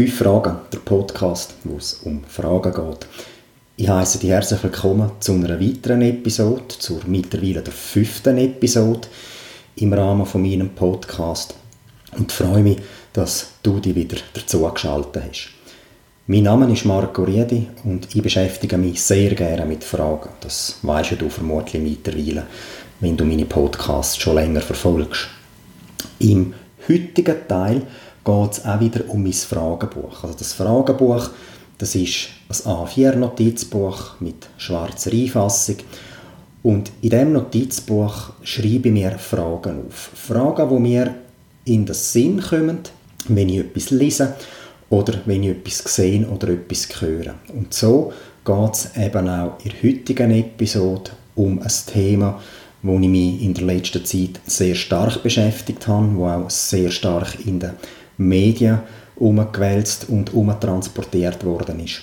Fünf Fragen, der Podcast, wo es um Fragen geht. Ich heiße dich herzlich willkommen zu einer weiteren Episode, zur mittlerweile der fünften Episode im Rahmen von meinem Podcast und freue mich, dass du dich wieder dazu geschaltet hast. Mein Name ist Marco Riedi und ich beschäftige mich sehr gerne mit Fragen. Das weißt du vermutlich mittlerweile, wenn du meine Podcasts schon länger verfolgst. Im heutigen Teil geht es auch wieder um mein Fragenbuch. Also das Fragenbuch, das ist ein A4-Notizbuch mit schwarzer Einfassung. Und in diesem Notizbuch schreibe ich mir Fragen auf. Fragen, die mir in den Sinn kommen, wenn ich etwas lese oder wenn ich etwas sehe oder etwas höre. Und so geht es eben auch in der heutigen Episode um ein Thema, wo ich mich in der letzten Zeit sehr stark beschäftigt habe, wo auch sehr stark in den Medien umgewälzt und umtransportiert worden ist.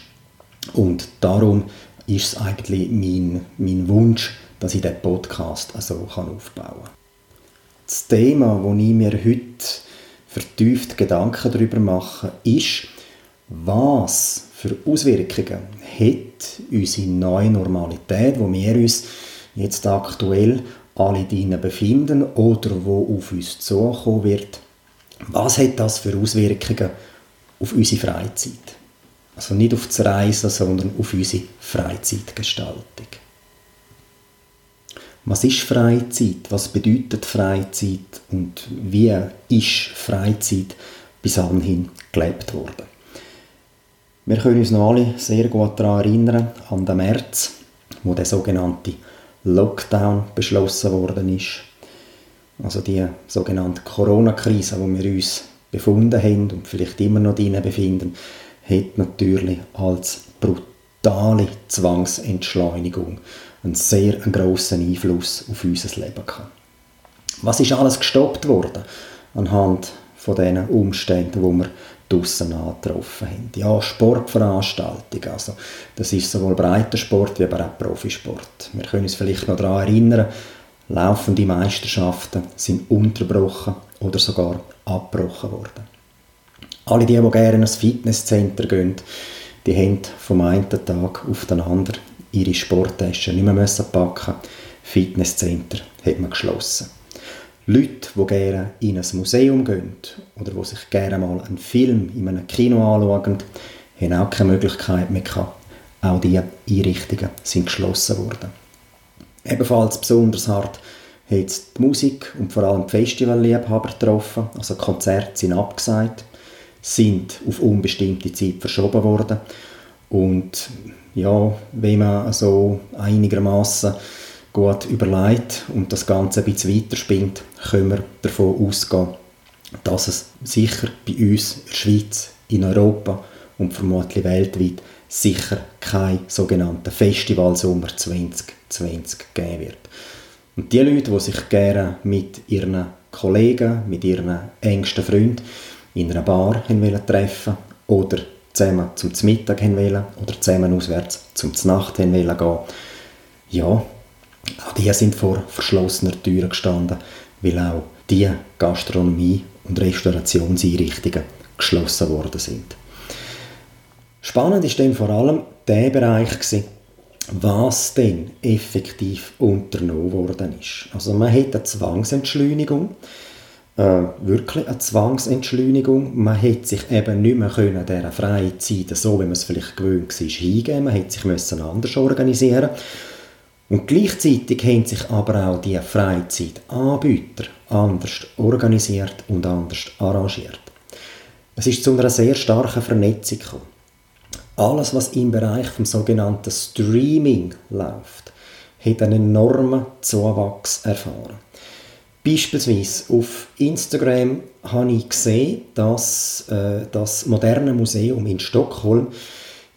Und darum ist es eigentlich mein, mein Wunsch, dass ich diesen Podcast so aufbauen kann. Das Thema, das ich mir heute vertieft Gedanken darüber mache, ist, was für Auswirkungen hat unsere neue Normalität, wo wir uns jetzt aktuell alle drinnen befinden oder wo auf uns zukommen wird, was hat das für Auswirkungen auf unsere Freizeit? Also nicht auf das Reisen, sondern auf unsere Freizeitgestaltung. Was ist Freizeit? Was bedeutet Freizeit? Und wie ist Freizeit bis anhin gelebt worden? Wir können uns noch alle sehr gut daran erinnern, an den März, wo der sogenannte Lockdown beschlossen worden ist. Also die sogenannte Corona-Krise, wo wir uns befunden haben und vielleicht immer noch drinnen befinden, hat natürlich als brutale Zwangsentschleunigung einen sehr grossen Einfluss auf unser Leben gehabt. Was ist alles gestoppt worden anhand von diesen Umständen, wo wir draussen angetroffen haben. Ja, Sportveranstaltungen, also das ist sowohl Breitensport wie aber auch Profisport. Wir können uns vielleicht noch daran erinnern, laufende Meisterschaften sind unterbrochen oder sogar abgebrochen worden. Alle die, die gerne ins Fitnesscenter gehen, die haben vom einen Tag auf den anderen ihre Sporttaschen nicht mehr müssen packen Fitnesscenter hat man geschlossen. Leute, die gerne in ein Museum gehen oder die sich gerne mal einen Film in einem Kino anschauen, haben auch keine Möglichkeit mehr gehabt. Auch diese Einrichtungen sind geschlossen worden. Ebenfalls besonders hart hat die Musik und vor allem die Festivalliebhaber getroffen. Also Konzerte sind abgesagt, sind auf unbestimmte Zeit verschoben worden. Und ja, wenn man so einigermaßen gut überlegt und das Ganze ein bisschen weiterspinnt, können wir davon ausgehen, dass es sicher bei uns in der Schweiz, in Europa und vermutlich weltweit sicher kein sogenannten Festivalsommer 2020 geben wird. Und die Leute, die sich gerne mit ihren Kollegen, mit ihren engsten Freunden in einer Bar treffen oder zusammen zum Mittag wollen oder zusammen auswärts zum Nacht gehen wollen, ja, auch die sind vor verschlossener Türen gestanden, weil auch die Gastronomie- und Restaurationseinrichtungen geschlossen worden sind. Spannend ist dann vor allem der Bereich, gewesen, was denn effektiv unternommen worden ist. Also man hat eine Zwangsentschleunigung, äh, wirklich eine Zwangsentschleunigung. Man hätte sich eben nicht mehr können dieser freien Zeit, so wie man es vielleicht gewöhnt war, hingeben. Man hätte sich müssen anders organisieren Und gleichzeitig haben sich aber auch die Freizeitanbieter anders organisiert und anders arrangiert. Es ist zu einer sehr starken Vernetzung gekommen alles, was im Bereich vom sogenannten Streaming läuft, hat einen enormen Zuwachs erfahren. Beispielsweise auf Instagram habe ich gesehen, dass äh, das moderne Museum in Stockholm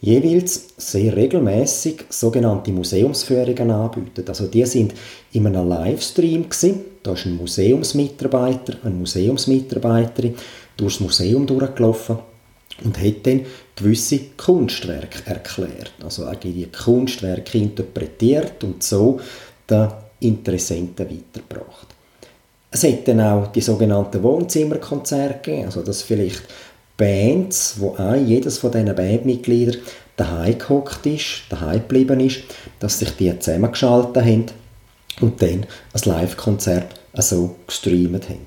jeweils sehr regelmäßig sogenannte Museumsführungen anbietet. Also die sind in einem Livestream gewesen. Da ist ein Museumsmitarbeiter, eine Museumsmitarbeiterin durchs Museum durchgelaufen und hat dann gewisse Kunstwerke erklärt. Also auch die Kunstwerke interpretiert und so den Interessenten weitergebracht. Es hat dann auch die sogenannten Wohnzimmerkonzerte gegeben, also dass vielleicht Bands, wo auch jedes von diesen Bandmitgliedern daheim gehockt ist, daheim geblieben ist, dass sich die zusammengeschaltet haben und dann ein Live-Konzert so gestreamt haben.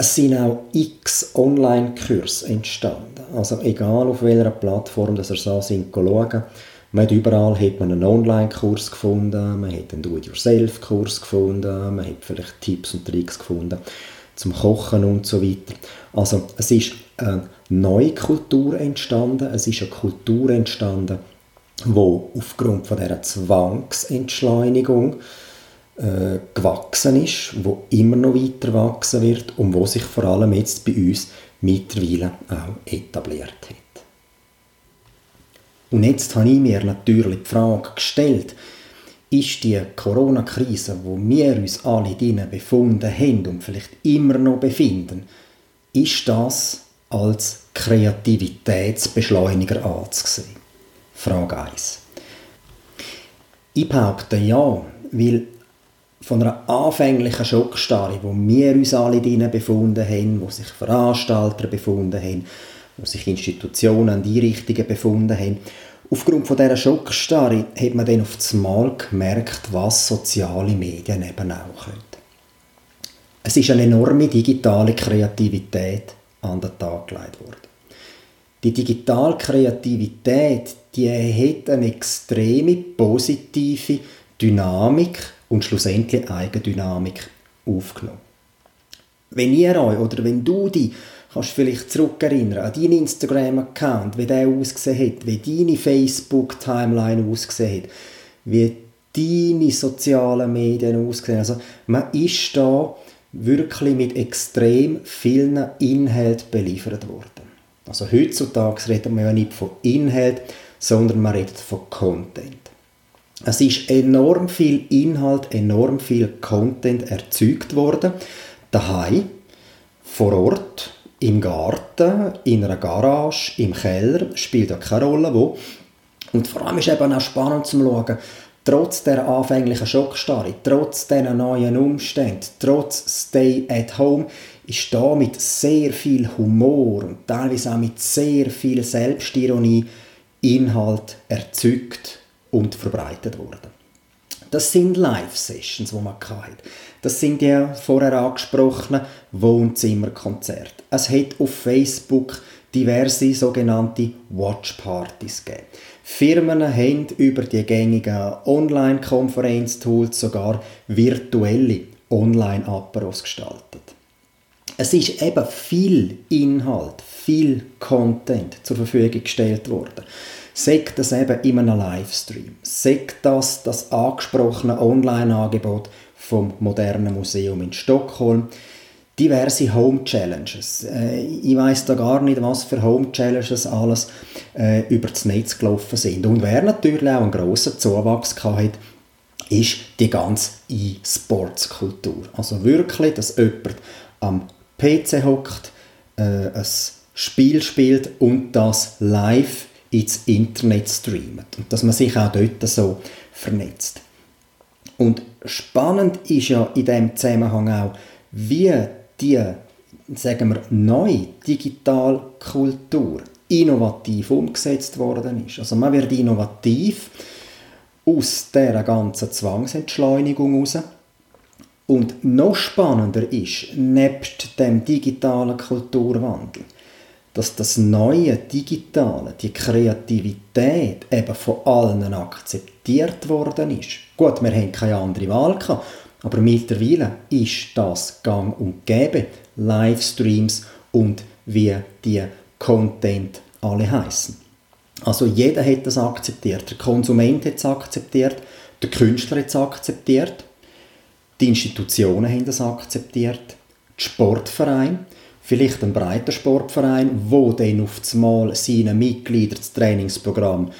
Es sind auch x Online-Kurse entstanden. Also egal auf welcher Plattform dass ihr so sind, schauen. Man hat überall hat man einen Online-Kurs gefunden, man hat einen Do-it-yourself-Kurs gefunden, man hat vielleicht Tipps und Tricks gefunden zum Kochen und so weiter. Also es ist eine neue Kultur entstanden, es ist eine Kultur entstanden, wo aufgrund von dieser Zwangsentschleunigung äh, gewachsen ist, wo immer noch weiter wachsen wird und wo sich vor allem jetzt bei uns mittlerweile auch etabliert hat. Und jetzt habe ich mir natürlich die Frage gestellt, ist die Corona-Krise, wo wir uns alle drinnen befunden haben und vielleicht immer noch befinden, ist das als Kreativitätsbeschleuniger anzusehen? Frage 1. Ich behaupte ja, weil von einer anfänglichen Schockstarre, wo wir uns alle drinnen befunden haben, wo sich Veranstalter befunden haben, wo sich Institutionen und Einrichtungen befunden haben, Aufgrund von dieser Schockstarre hat man dann auf das Mal gemerkt, was soziale Medien eben auch können. Es ist eine enorme digitale Kreativität an den Tag gelegt worden. Die digitale Kreativität, die hat eine extreme positive Dynamik und schlussendlich Eigendynamik aufgenommen. Wenn ihr euch oder wenn du dich kannst vielleicht zurückerinnern an deinen Instagram-Account, wie der ausgesehen hat, wie deine Facebook-Timeline ausgesehen hat, wie deine sozialen Medien ausgesehen Also man ist da wirklich mit extrem vielen Inhalten beliefert worden. Also heutzutage redet man ja nicht von Inhalt, sondern man redet von Content. Es ist enorm viel Inhalt, enorm viel Content erzeugt worden, daheim, vor Ort, im Garten, in einer Garage, im Keller, spielt ja keine Rolle wo. Und vor allem ist eben auch spannend zu schauen, trotz der anfänglichen Schockstarre, trotz dieser neuen Umstände, trotz Stay at Home, ist da mit sehr viel Humor und teilweise auch mit sehr viel Selbstironie Inhalt erzeugt und verbreitet worden. Das sind Live-Sessions, die man hatte. Das sind die vorher angesprochenen Wohnzimmerkonzerte. Es hat auf Facebook diverse sogenannte Watch-Partys gegeben. Firmen haben über die gängigen Online-Konferenztools sogar virtuelle Online-Aperos gestaltet. Es ist eben viel Inhalt, viel Content zur Verfügung gestellt worden. Sagt das eben in einem Livestream. Sagt das das angesprochene Online-Angebot vom Modernen Museum in Stockholm. Diverse Home Challenges. Äh, ich weiß da gar nicht, was für Home Challenges alles äh, über das Netz gelaufen sind. Und wer natürlich auch einen grossen Zuwachs hatte, ist die ganze E-Sports-Kultur. Also wirklich, dass jemand am PC hockt, äh, ein Spiel spielt und das live ins Internet streamt und dass man sich auch dort so vernetzt. Und spannend ist ja in dem Zusammenhang auch, wie die, sagen wir, neue Digitalkultur innovativ umgesetzt worden ist. Also man wird innovativ aus der ganzen Zwangsentschleunigung heraus. Und noch spannender ist, nebst dem digitalen Kulturwandel, dass das neue Digitale, die Kreativität eben von allen akzeptiert worden ist. Gut, wir haben keine andere Wahl gehabt, aber mittlerweile ist das gang und gäbe. Livestreams und wie die Content alle heißen. Also jeder hat das akzeptiert. Der Konsument hat es akzeptiert, der Künstler hat es akzeptiert, die Institutionen haben das akzeptiert, die Sportvereine vielleicht ein breiter Sportverein, wo dann auf das Mal seinen Mitgliedern das Trainingsprogramm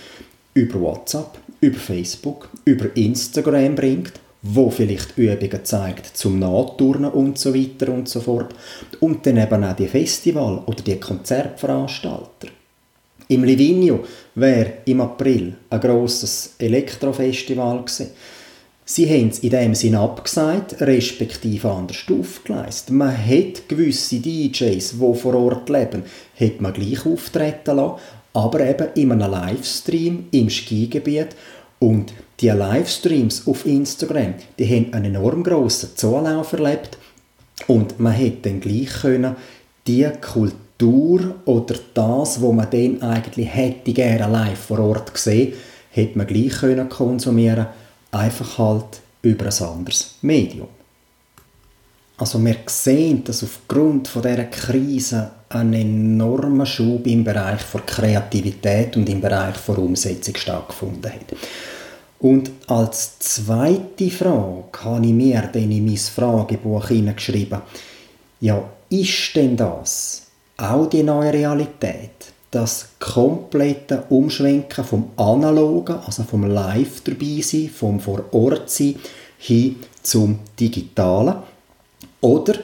über WhatsApp, über Facebook, über Instagram bringt, wo vielleicht Übungen zeigt zum Nachturnen und so weiter und so fort. Und dann eben auch die Festival oder die Konzertveranstalter. Im Livigno wäre im April ein grosses Elektrofestival gewesen. Sie haben es in dem Sinn abgesagt, respektive anders aufgeleistet. Man hat gewisse DJs, die vor Ort leben, hat man gleich auftreten lassen, aber eben in einem Livestream im Skigebiet. Und die Livestreams auf Instagram, die haben einen enorm grossen Zulauf erlebt. Und man hätte dann gleich können, die Kultur oder das, was man dann eigentlich hätte gerne live vor Ort gesehen, hätte man gleich können konsumieren einfach halt über ein anderes Medium. Also wir sehen, dass aufgrund von dieser Krise ein enormer Schub im Bereich der Kreativität und im Bereich der Umsetzung stattgefunden hat. Und als zweite Frage habe ich mir dann in mein Fragebuch hineingeschrieben, ja, ist denn das auch die neue Realität? Das komplette Umschwenken vom Analogen, also vom Live dabei sein, vom Vor Ort sein, hin zum Digitalen? Oder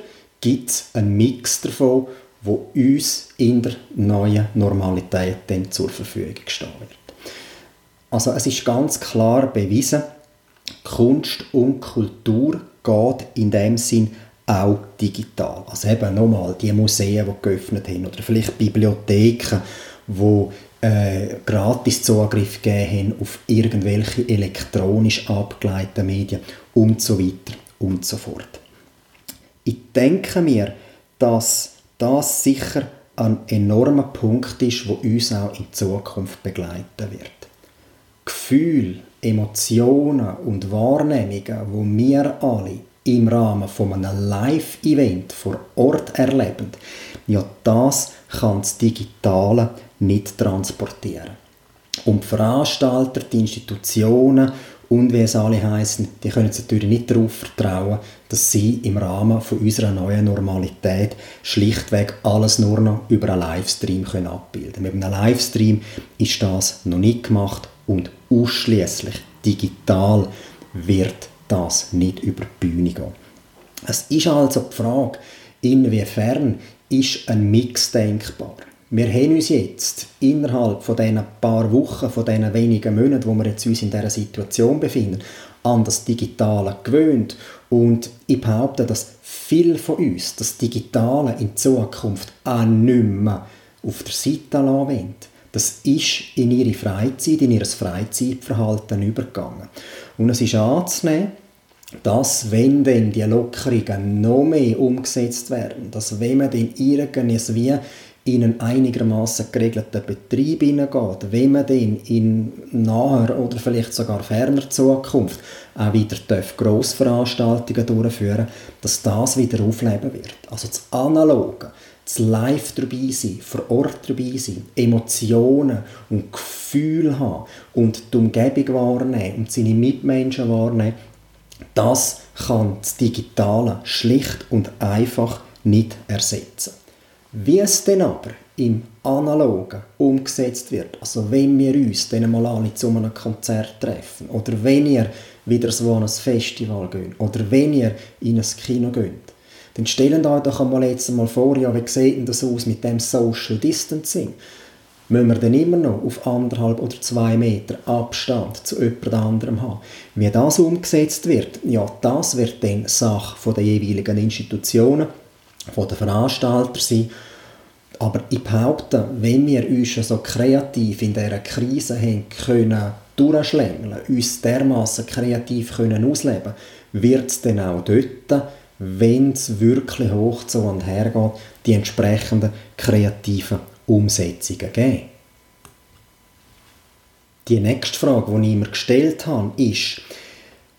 gibt es einen Mix davon, wo uns in der neuen Normalität dann zur Verfügung stehen wird? Also es ist ganz klar bewiesen, Kunst und Kultur geht in dem Sinn auch digital. Also eben nochmal die Museen, die geöffnet haben oder vielleicht Bibliotheken, die äh, gratis Zugriff gegeben haben auf irgendwelche elektronisch abgeleiteten Medien und so weiter und so fort. Ich denke mir, dass das sicher ein enormer Punkt ist, wo uns auch in Zukunft begleiten wird. Gefühle, Emotionen und Wahrnehmungen, wo wir alle im Rahmen von einem Live-Event vor Ort erleben, ja, das kann das Digitale nicht transportieren. Und die Veranstalter, die Institutionen und wie es alle heißen, die können sich natürlich nicht darauf vertrauen, dass sie im Rahmen von unserer neuen Normalität schlichtweg alles nur noch über einen Livestream können abbilden können. Mit einem Livestream ist das noch nicht gemacht und ausschließlich digital wird das nicht über die Bühne gehen. Es ist also die Frage, inwiefern ist ein Mix denkbar? Wir haben uns jetzt innerhalb von diesen paar Wochen, von diesen wenigen Monaten, wo wir jetzt uns in dieser Situation befinden, an das Digitale gewöhnt. Und ich behaupte, dass viele von uns das Digitale in Zukunft auch nicht mehr auf der Seite lassen Das ist in ihre Freizeit, in ihr Freizeitverhalten übergegangen. Und es ist anzunehmen, dass, wenn dann die Lockerungen noch mehr umgesetzt werden, dass wenn man dann irgendwie in einen einigermaßen geregelten Betrieb hineingeht, wenn man dann in naher oder vielleicht sogar ferner Zukunft auch wieder Grossveranstaltungen durchführen dass das wieder aufleben wird. Also das Analoge, das Live dabei sein, vor Ort dabei sein, Emotionen und Gefühle haben und die Umgebung wahrnehmen und seine Mitmenschen wahrnehmen, das kann das Digitale schlicht und einfach nicht ersetzen. Wie es denn aber im Analogen umgesetzt wird, also wenn wir uns dann mal alle zu einem Konzert treffen oder wenn ihr wieder so an ein Festival geht oder wenn ihr in ein Kino geht, dann stellen euch doch einmal jetzt mal vor, ja, wie sieht denn das aus mit dem Social Distancing? Müssen wir dann immer noch auf anderthalb oder zwei Meter Abstand zu jemand anderem haben. Wie das umgesetzt wird, ja, das wird dann Sache der jeweiligen Institutionen, von den Veranstaltern sein. Aber ich behaupte, wenn wir uns schon so kreativ in dieser Krise haben können durchschlängeln, uns dermaßen kreativ können ausleben, wird es dann auch dort, wenn es wirklich hoch zu und her geht, die entsprechenden kreativen Umsetzungen geben. Die nächste Frage, die ich mir gestellt habe, ist,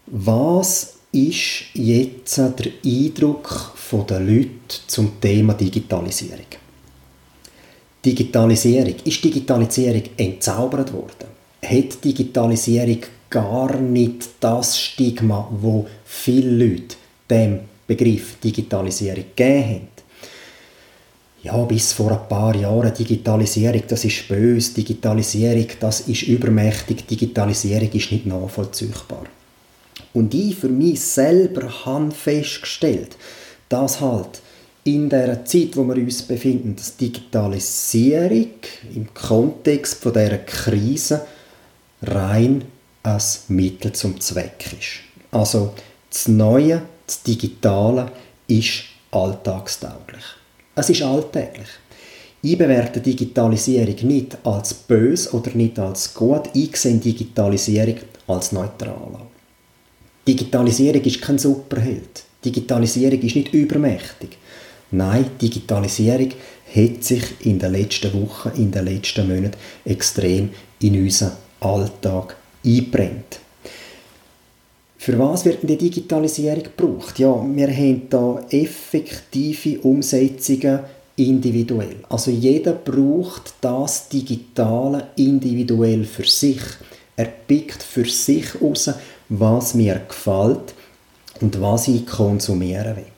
was ist jetzt der Eindruck der Leute zum Thema Digitalisierung? Digitalisierung. Ist Digitalisierung entzaubert worden? Hat Digitalisierung gar nicht das Stigma, wo viele Leute dem Begriff Digitalisierung gegeben haben? Ja, bis vor ein paar Jahren Digitalisierung, das ist böse, Digitalisierung, das ist übermächtig, Digitalisierung ist nicht nachvollziehbar. Und ich für mich selber habe festgestellt, dass halt in der Zeit, wo wir uns befinden, dass Digitalisierung im Kontext von dieser Krise rein als Mittel zum Zweck ist. Also das Neue, das Digitale ist alltagstauglich. Es ist alltäglich. Ich bewerte Digitalisierung nicht als bös oder nicht als gut. Ich sehe Digitalisierung als neutral Digitalisierung ist kein Superheld. Digitalisierung ist nicht übermächtig. Nein, Digitalisierung hat sich in den letzten Wochen, in den letzten Monaten extrem in unseren Alltag eingebrennt. Für was wird die Digitalisierung gebraucht? Ja, wir haben da effektive Umsetzungen individuell. Also jeder braucht das Digitale individuell für sich. Er pickt für sich heraus, was mir gefällt und was ich konsumieren will.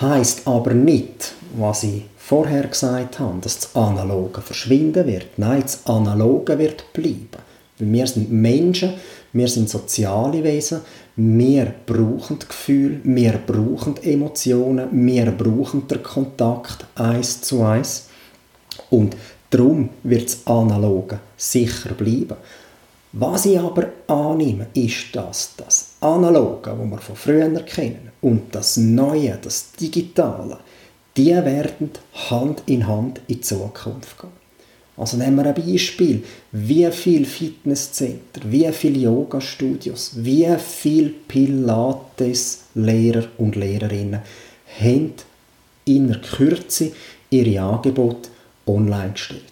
Heißt aber nicht, was ich vorher gesagt habe, dass das Analoge verschwinden wird. Nein, das Analoge wird bleiben. Wir sind Menschen, wir sind soziale Wesen, wir brauchen Gefühl, wir brauchen Emotionen, wir brauchen den Kontakt eins zu eins. Und darum wird das Analoge sicher bleiben. Was ich aber annehme, ist, dass das Analoge, das wir von früher kennen, und das Neue, das Digitale, die werden Hand in Hand in die Zukunft gehen. Also nehmen wir ein Beispiel. Wie viele Fitnesscenter, wie viele Yoga-Studios, wie viele Pilates-Lehrer und Lehrerinnen haben in der Kürze ihre Angebote online gestellt.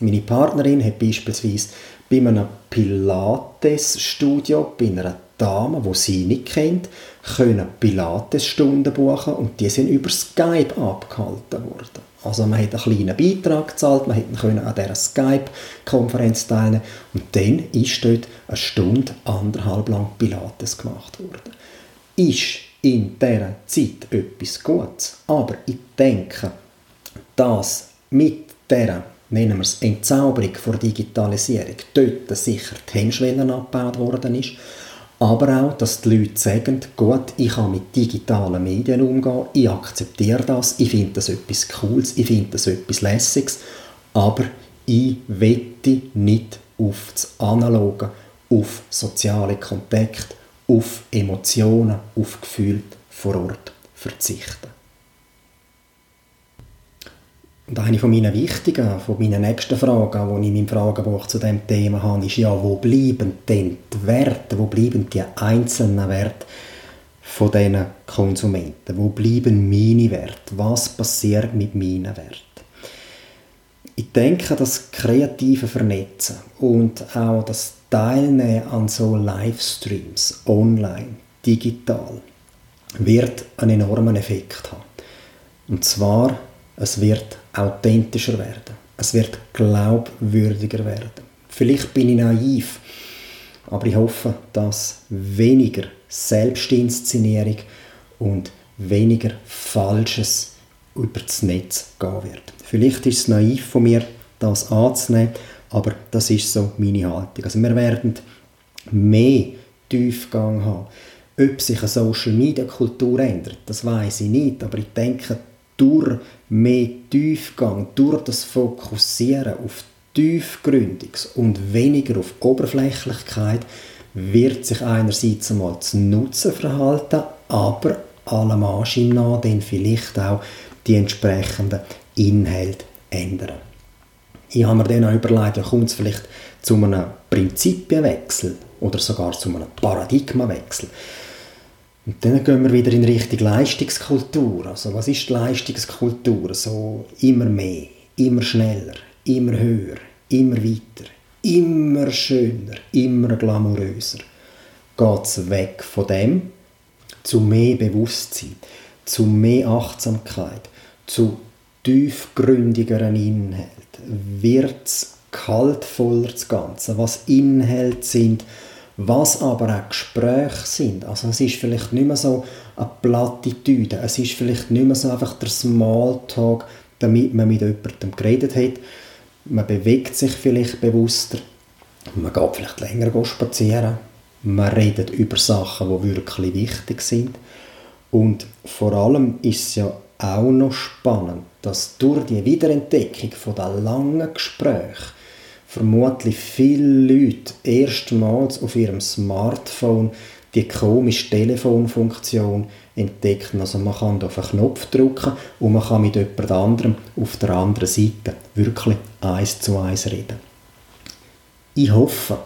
Meine Partnerin hat beispielsweise bei einem Pilates-Studio, bei einer Dame, die sie nicht kennt, können Pilates-Stunden buchen und die sind über Skype abgehalten worden. Also man hat einen kleinen Beitrag gezahlt, man konnte an dieser Skype-Konferenz teilnehmen und dann ist dort eine Stunde, anderthalb lang Pilates gemacht worden. Ist in dieser Zeit etwas Gutes, aber ich denke, dass mit dieser nennen wir es Entzauberung vor Digitalisierung, dort sicher die Hemmschwellen abgebaut worden ist, aber auch, dass die Leute sagen, gut, ich kann mit digitalen Medien umgehen, ich akzeptiere das, ich finde das etwas Cooles, ich finde das etwas Lässiges, aber ich wette nicht auf das Analoge, auf soziale Kontakte, auf Emotionen, auf Gefühle vor Ort verzichten. Und eine von meinen wichtigen, von meinen nächsten Fragen, die ich in meinem Fragenbuch zu diesem Thema habe, ist ja, wo bleiben denn die Werte, wo bleiben die einzelnen Werte von diesen Konsumenten? Wo bleiben meine Werte? Was passiert mit meinen Werten? Ich denke, das kreative Vernetzen und auch das Teilnehmen an so Livestreams, online, digital, wird einen enormen Effekt haben. Und zwar, es wird authentischer werden. Es wird glaubwürdiger werden. Vielleicht bin ich naiv, aber ich hoffe, dass weniger Selbstinszenierung und weniger Falsches über das Netz gehen wird. Vielleicht ist es naiv von mir, das anzunehmen, aber das ist so meine Haltung. Also wir werden mehr Tiefgang haben. Ob sich eine Social Media Kultur ändert, das weiß ich nicht, aber ich denke, durch mehr Tiefgang, durch das Fokussieren auf Tiefgründiges und weniger auf Oberflächlichkeit wird sich einerseits einmal das Nutzenverhalten, aber allem Anschein nach dann vielleicht auch die entsprechenden Inhalte ändern. Ich habe mir dann auch überlegt, kommt es vielleicht zu einem Prinzipienwechsel oder sogar zu einem Paradigmawechsel. Und dann gehen wir wieder in Richtung Leistungskultur. Also was ist die Leistungskultur? So immer mehr, immer schneller, immer höher, immer weiter, immer schöner, immer glamouröser. Geht es weg von dem zu mehr Bewusstsein, zu mehr Achtsamkeit, zu tiefgründigeren Inhalten. Wird es kaltvoller das Ganze, was Inhalte sind, was aber auch Gespräche sind. Also es ist vielleicht nicht mehr so eine Plattitüde, es ist vielleicht nicht mehr so einfach der Smalltalk, damit man mit jemandem geredet hat. Man bewegt sich vielleicht bewusster, man geht vielleicht länger spazieren, man redet über Sachen, die wirklich wichtig sind. Und vor allem ist es ja auch noch spannend, dass durch die Wiederentdeckung von der langen Gespräche vermutlich viele Leute erstmals auf ihrem Smartphone die komische Telefonfunktion entdeckt. Also man kann auf einen Knopf drücken und man kann mit jemand anderem auf der anderen Seite wirklich eins zu eins reden. Ich hoffe,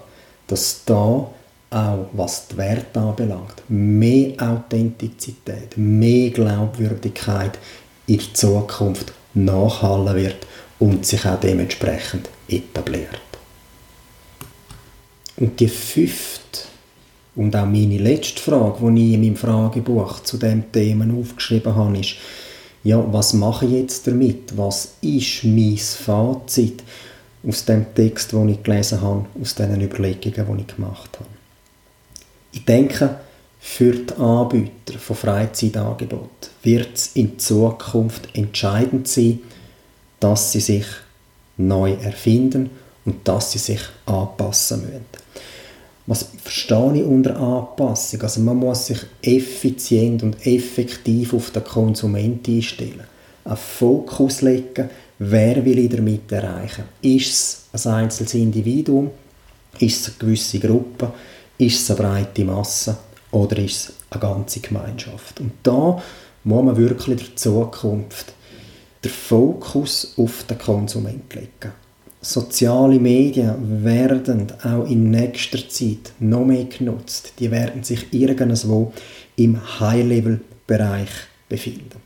dass da auch was die Werte anbelangt, mehr Authentizität, mehr Glaubwürdigkeit in der Zukunft nachhallen wird und sich auch dementsprechend etabliert. Und die fünfte und auch meine letzte Frage, die ich in meinem Fragebuch zu dem Thema aufgeschrieben habe, ist, ja, was mache ich jetzt damit? Was ist mein Fazit aus dem Text, den ich gelesen habe, aus den Überlegungen, die ich gemacht habe? Ich denke, für die Anbieter von Freizeitangeboten wird es in Zukunft entscheidend sein, dass sie sich neu erfinden und dass sie sich anpassen müssen. Was verstehe ich unter Anpassung? Also man muss sich effizient und effektiv auf den Konsument einstellen. Einen Fokus legen, wer will ich damit erreichen? Ist es ein einzelnes Individuum? Ist es eine gewisse Gruppe? Ist es eine breite Masse? Oder ist es eine ganze Gemeinschaft? Und da muss man wirklich der Zukunft den Fokus auf den Konsument legen. Soziale Medien werden auch in nächster Zeit noch mehr genutzt. Die werden sich irgendwo im High-Level-Bereich befinden.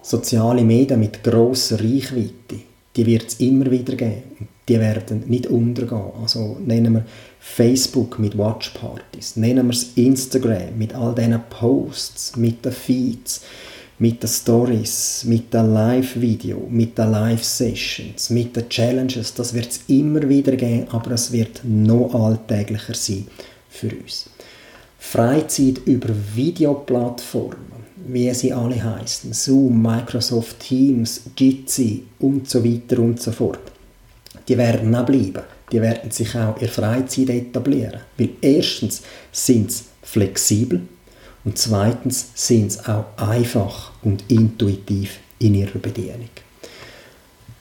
Soziale Medien mit grosser Reichweite, die wird es immer wieder geben. Die werden nicht untergehen. Also nennen wir Facebook mit Watchpartys, nennen wir es Instagram mit all diesen Posts, mit den Feeds, mit den Stories, mit den Live-Video, mit den Live-Sessions, mit den Challenges, das wird es immer wieder geben, aber es wird noch alltäglicher sein für uns. Freizeit über Videoplattformen, wie sie alle heißen, Zoom, Microsoft Teams, Jitsi und so weiter und so fort, die werden auch bleiben. Die werden sich auch in Freizeit etablieren. Weil erstens sind sie flexibel, und zweitens sind sie auch einfach und intuitiv in ihrer Bedienung.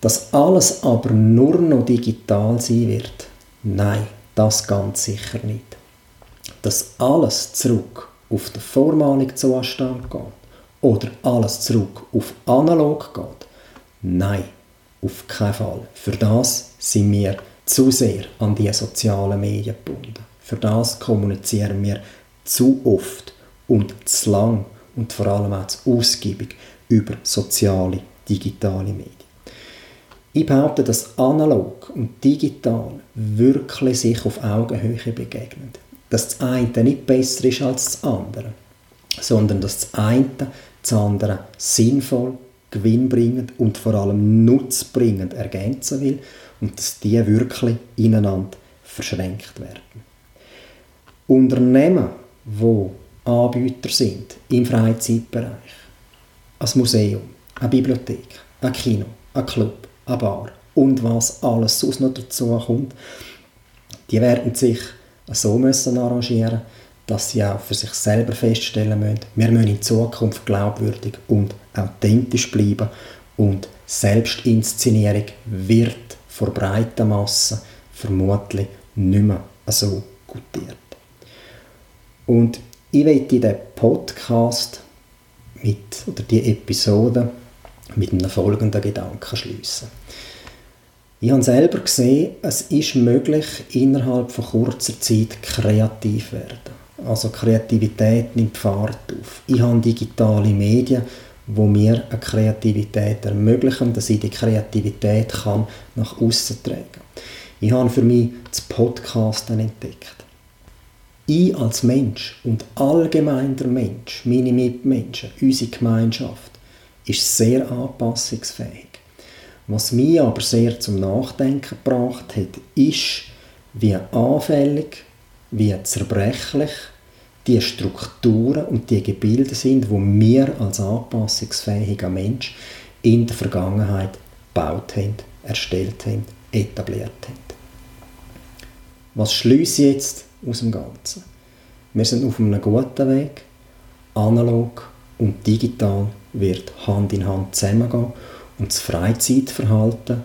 Dass alles aber nur noch digital sein wird, nein, das ganz sicher nicht. Dass alles zurück auf den vormaligen Zustand geht oder alles zurück auf analog geht, nein, auf keinen Fall. Für das sind wir zu sehr an die sozialen Medien gebunden. Für das kommunizieren wir zu oft und zu lang und vor allem auch zu ausgiebig über soziale, digitale Medien. Ich behaupte, dass analog und digital wirklich sich auf Augenhöhe begegnen. Dass das eine nicht besser ist als das andere, sondern dass das eine das andere sinnvoll, gewinnbringend und vor allem nutzbringend ergänzen will und dass die wirklich ineinander verschränkt werden. Unternehmen, wo Anbieter sind im Freizeitbereich. Ein Museum, eine Bibliothek, ein Kino, ein Club, eine Bar und was alles sonst noch dazu kommt, die werden sich so müssen arrangieren, dass sie auch für sich selber feststellen müssen, wir müssen in Zukunft glaubwürdig und authentisch bleiben und Selbstinszenierung wird vor breiter Masse vermutlich nicht mehr so gutiert. Und ich möchte den Podcast mit, oder die Episode mit einem folgenden Gedanken schließen. Ich habe selber gesehen, es ist möglich, innerhalb von kurzer Zeit kreativ werden. Also Kreativität nimmt Fahrt auf. Ich habe digitale Medien, wo mir eine Kreativität ermöglichen, dass ich die Kreativität kann nach außen tragen. Ich habe für mich das Podcasten entdeckt ich als Mensch und allgemein der Mensch, meine Mitmenschen, unsere Gemeinschaft, ist sehr anpassungsfähig. Was mich aber sehr zum Nachdenken gebracht hat, ist, wie anfällig, wie zerbrechlich die Strukturen und die Gebilde sind, wo wir als anpassungsfähiger Mensch in der Vergangenheit gebaut haben, erstellt haben, etabliert haben. Was schließe ich jetzt aus dem Ganzen. Wir sind auf einem guten Weg. Analog und digital wird Hand in Hand zusammengehen und das Freizeitverhalten,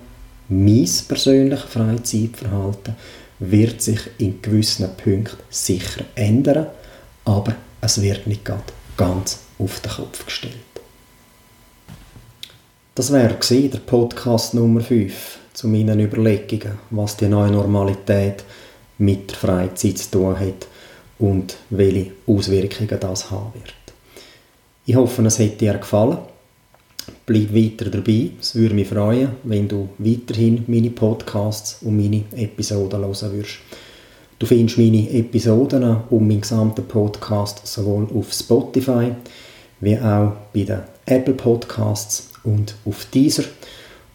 mein persönliches Freizeitverhalten, wird sich in gewissen Punkten sicher ändern, aber es wird nicht ganz auf den Kopf gestellt. Das wäre der Podcast Nummer 5 zu meinen Überlegungen, was die neue Normalität mit der Freizeit zu tun hat und welche Auswirkungen das haben wird. Ich hoffe, es hat dir gefallen. Bleib weiter dabei. Es würde mich freuen, wenn du weiterhin meine Podcasts und meine Episoden hören würdest. Du findest meine Episoden und meinen gesamten Podcast sowohl auf Spotify wie auch bei den Apple Podcasts und auf dieser.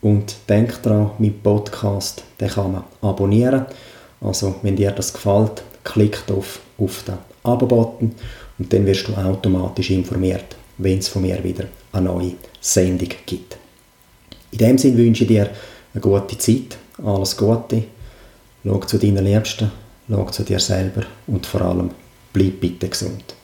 Und denk daran, mein Podcast, den kann man abonnieren. Also, wenn dir das gefällt, klick auf, auf den Abo-Button und dann wirst du automatisch informiert, wenn es von mir wieder eine neue Sendung gibt. In dem Sinne wünsche ich dir eine gute Zeit, alles Gute, schau zu deinen Liebsten, schau zu dir selber und vor allem bleib bitte gesund.